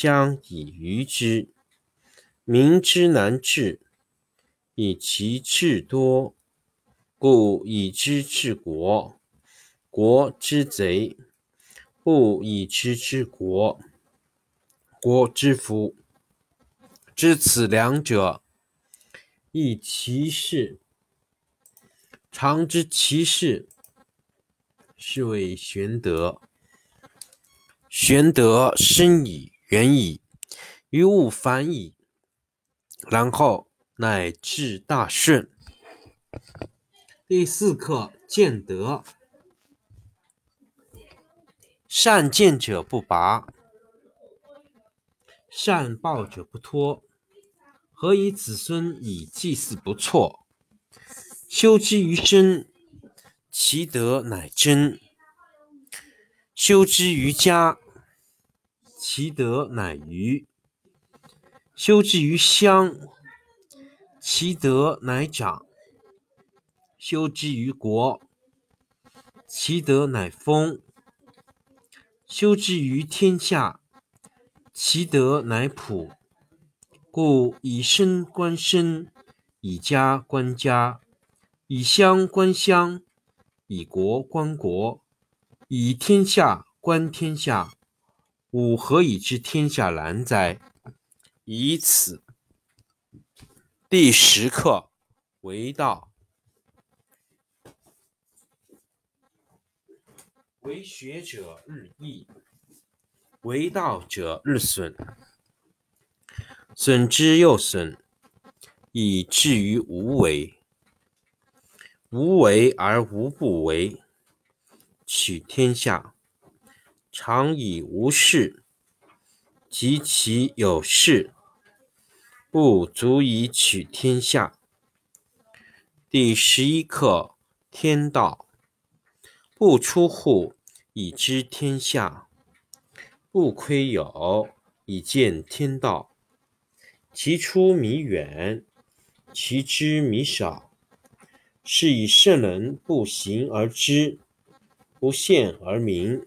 将以愚之，民之难治，以其智多；故以知治国。国之贼，不以知治国，国之福。知此两者，亦其事。常知其事，是谓玄德。玄德深矣。远矣，于物反矣，然后乃至大顺。第四课：见德。善见者不拔，善抱者不脱。何以子孙以祭祀不辍？修之于身，其德乃真；修之于家。其德乃余，修之于乡；其德乃长，修之于国；其德乃丰，修之于天下；其德乃普。故以身观身，以家观家，以乡观乡，以国观国，以天下观天下。吾何以知天下然哉？以此。第十课为道，为学者日益，为道者日损，损之又损，以至于无为。无为而无不为，取天下。常以无事，及其有事，不足以取天下。第十一课：天道。不出户，以知天下；不窥有，以见天道。其出弥远，其知弥少。是以圣人不行而知，不见而明。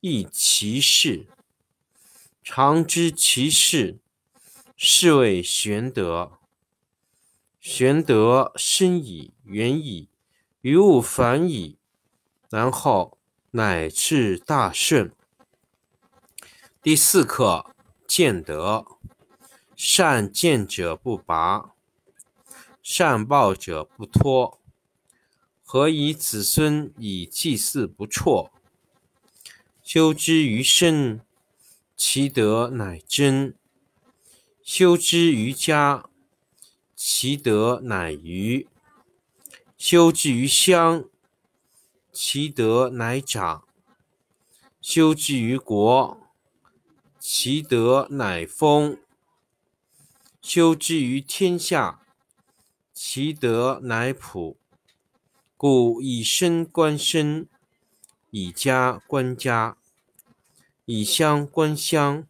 亦其事，常知其事，是谓玄德。玄德深矣，远矣，于物反矣，然后乃至大顺。第四课：见德。善见者不拔，善抱者不脱。何以子孙以祭祀不辍？修之于身，其德乃真；修之于家，其德乃余；修之于乡，其德乃长；修之于国，其德乃丰；修之于天下，其德乃普。故以身观身。以家观家，以乡观乡，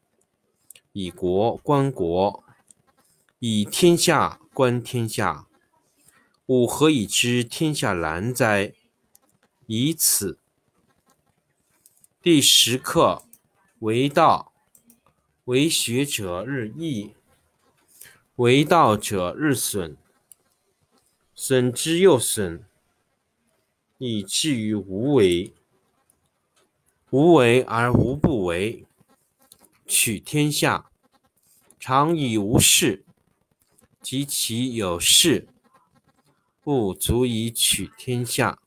以国观国，以天下观天下。吾何以知天下然哉？以此。第十课：为道，为学者日益，为道者日损，损之又损，以至于无为。无为而无不为。取天下常以无事，及其有事，不足以取天下。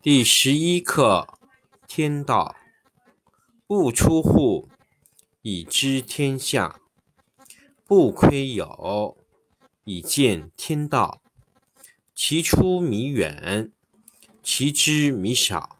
第十一课：天道不出户，以知天下；不窥牖，以见天道。其出弥远，其知弥少。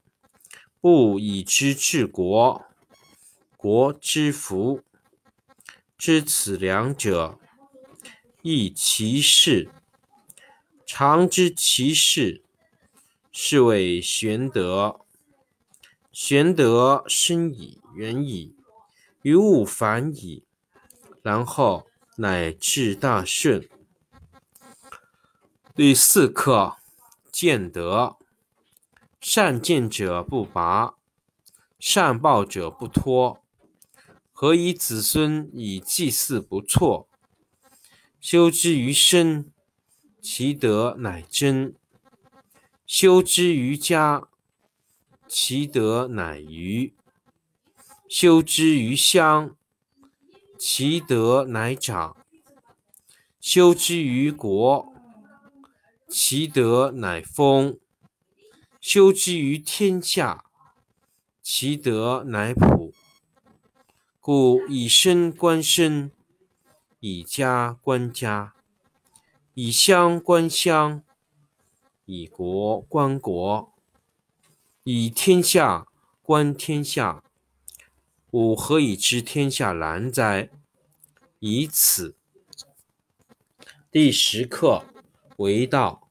不以知治国，国之福。知此两者，亦其事。常知其事，是谓玄德。玄德深矣，远矣，于物反矣，然后乃至大顺。第四课：见德。善见者不拔，善报者不脱。何以子孙以祭祀不辍？修之于身，其德乃真；修之于家，其德乃余；修之于乡，其德乃长；修之于国，其德乃丰。修之于天下，其德乃普。故以身观身，以家观家，以乡观乡，以国观国，以天下观天下。吾何以知天下然哉？以此。第十课：为道，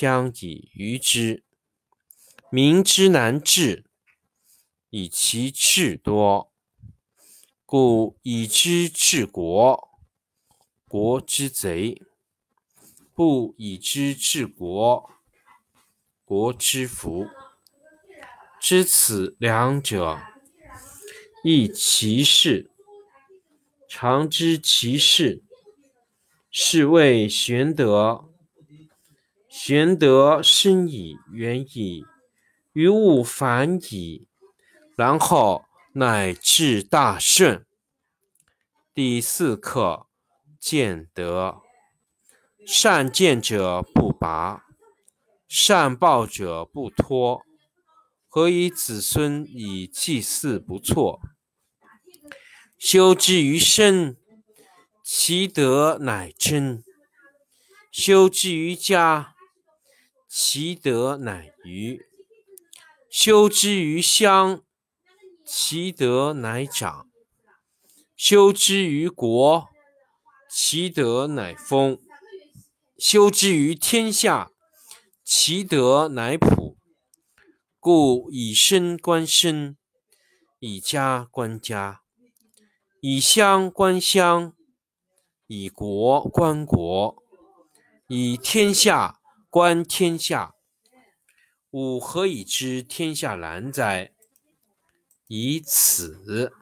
将以愚之。民之难治。以其智多，故以知治国，国之贼；不以知治国，国之福。知此两者，亦其事。常知其事，是谓玄德。玄德深矣，远矣，于物反矣。然后乃至大顺。第四课：见德。善见者不拔，善报者不脱。何以子孙以祭祀不辍？修之于身，其德乃真；修之于家，其德乃余；修之于乡，其德乃长，修之于国，其德乃丰。修之于天下，其德乃普。故以身观身，以家观家，以乡观乡，以国观国，以天下观天下。吾何以知天下然哉？以此。